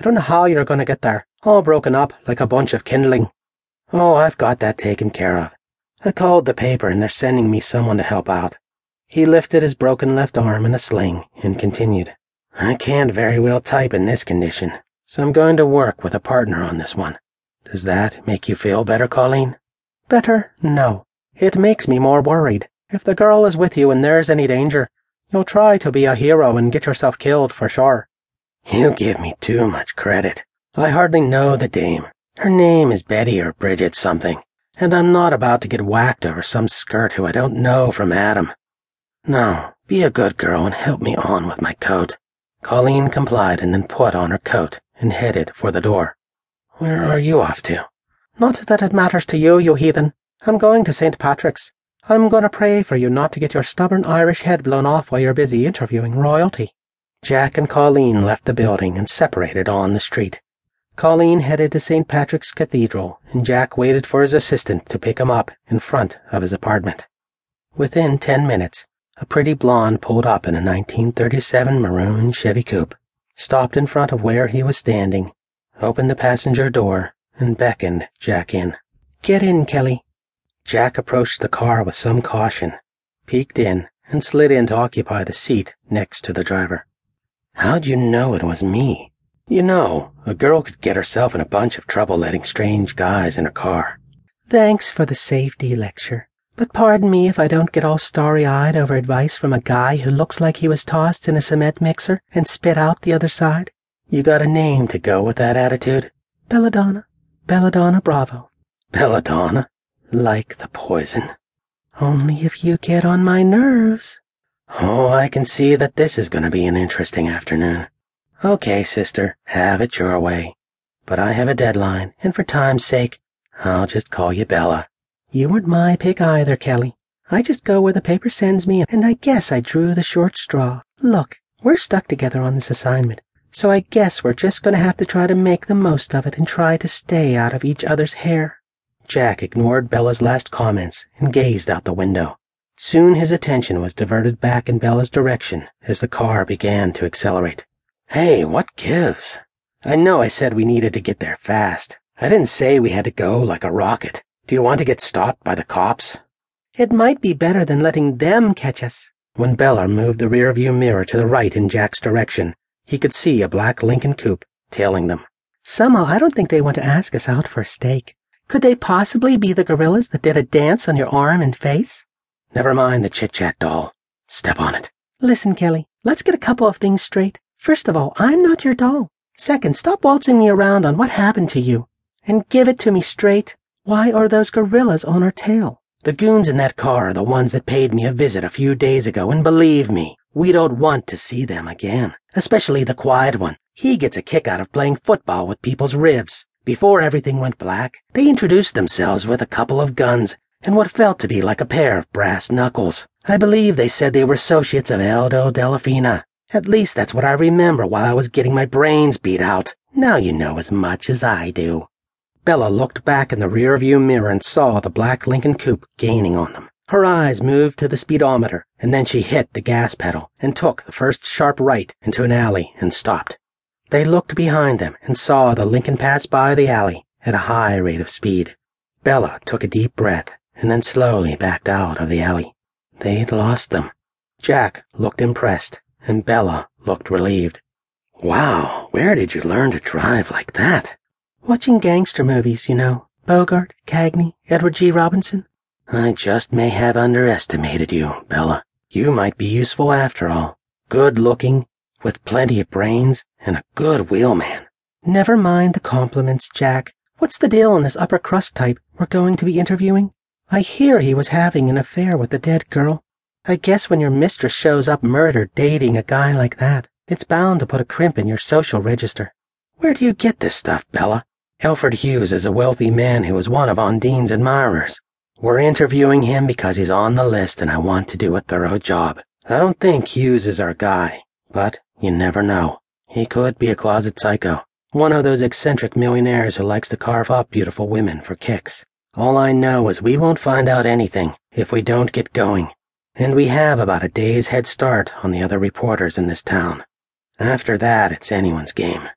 I don't know how you're going to get there, all broken up like a bunch of kindling. Oh, I've got that taken care of. I called the paper and they're sending me someone to help out. He lifted his broken left arm in a sling and continued. I can't very well type in this condition, so I'm going to work with a partner on this one. Does that make you feel better, Colleen? Better? No. It makes me more worried. If the girl is with you and there's any danger, you'll try to be a hero and get yourself killed for sure. You give me too much credit. I hardly know the dame. Her name is Betty or Bridget something, and I'm not about to get whacked over some skirt who I don't know from Adam. No, be a good girl and help me on with my coat. Colleen complied and then put on her coat and headed for the door. Where are you off to? Not that it matters to you, you heathen. I'm going to St. Patrick's. I'm going to pray for you not to get your stubborn Irish head blown off while you're busy interviewing royalty. Jack and Colleen left the building and separated on the street. Colleen headed to St. Patrick's Cathedral, and Jack waited for his assistant to pick him up in front of his apartment. Within ten minutes, a pretty blonde pulled up in a 1937 maroon Chevy Coupe, stopped in front of where he was standing, opened the passenger door, and beckoned Jack in. Get in, Kelly. Jack approached the car with some caution, peeked in, and slid in to occupy the seat next to the driver. How'd you know it was me? You know, a girl could get herself in a bunch of trouble letting strange guys in her car. Thanks for the safety lecture. But pardon me if I don't get all starry eyed over advice from a guy who looks like he was tossed in a cement mixer and spit out the other side. You got a name to go with that attitude? Belladonna. Belladonna Bravo. Belladonna? Like the poison. Only if you get on my nerves. Oh, I can see that this is going to be an interesting afternoon. Okay, sister, have it your way. But I have a deadline, and for time's sake, I'll just call you Bella. You weren't my pick either, Kelly. I just go where the paper sends me, and I guess I drew the short straw. Look, we're stuck together on this assignment, so I guess we're just going to have to try to make the most of it and try to stay out of each other's hair. Jack ignored Bella's last comments and gazed out the window. Soon his attention was diverted back in Bella's direction as the car began to accelerate. Hey, what gives? I know I said we needed to get there fast. I didn't say we had to go like a rocket. Do you want to get stopped by the cops? It might be better than letting them catch us. When Bella moved the rearview mirror to the right in Jack's direction, he could see a black Lincoln coupe tailing them. Somehow, I don't think they want to ask us out for a steak. Could they possibly be the gorillas that did a dance on your arm and face? Never mind the chit chat, doll. Step on it. Listen, Kelly, let's get a couple of things straight. First of all, I'm not your doll. Second, stop waltzing me around on what happened to you. And give it to me straight. Why are those gorillas on our tail? The goons in that car are the ones that paid me a visit a few days ago, and believe me, we don't want to see them again. Especially the quiet one. He gets a kick out of playing football with people's ribs. Before everything went black, they introduced themselves with a couple of guns and what felt to be like a pair of brass knuckles. I believe they said they were associates of Eldo Delafina. At least that's what I remember while I was getting my brains beat out. Now you know as much as I do. Bella looked back in the rearview mirror and saw the black Lincoln coupe gaining on them. Her eyes moved to the speedometer, and then she hit the gas pedal and took the first sharp right into an alley and stopped. They looked behind them and saw the Lincoln pass by the alley at a high rate of speed. Bella took a deep breath and then slowly backed out of the alley. They'd lost them. Jack looked impressed, and Bella looked relieved. Wow, where did you learn to drive like that? Watching gangster movies, you know. Bogart, Cagney, Edward G. Robinson. I just may have underestimated you, Bella. You might be useful after all. Good looking, with plenty of brains, and a good wheelman. Never mind the compliments, Jack. What's the deal on this upper crust type we're going to be interviewing? I hear he was having an affair with the dead girl. I guess when your mistress shows up murdered dating a guy like that, it's bound to put a crimp in your social register. Where do you get this stuff, Bella? Alfred Hughes is a wealthy man who is one of Ondine's admirers. We're interviewing him because he's on the list and I want to do a thorough job. I don't think Hughes is our guy, but you never know. He could be a closet psycho. One of those eccentric millionaires who likes to carve up beautiful women for kicks. All I know is we won't find out anything if we don't get going. And we have about a day's head start on the other reporters in this town. After that, it's anyone's game.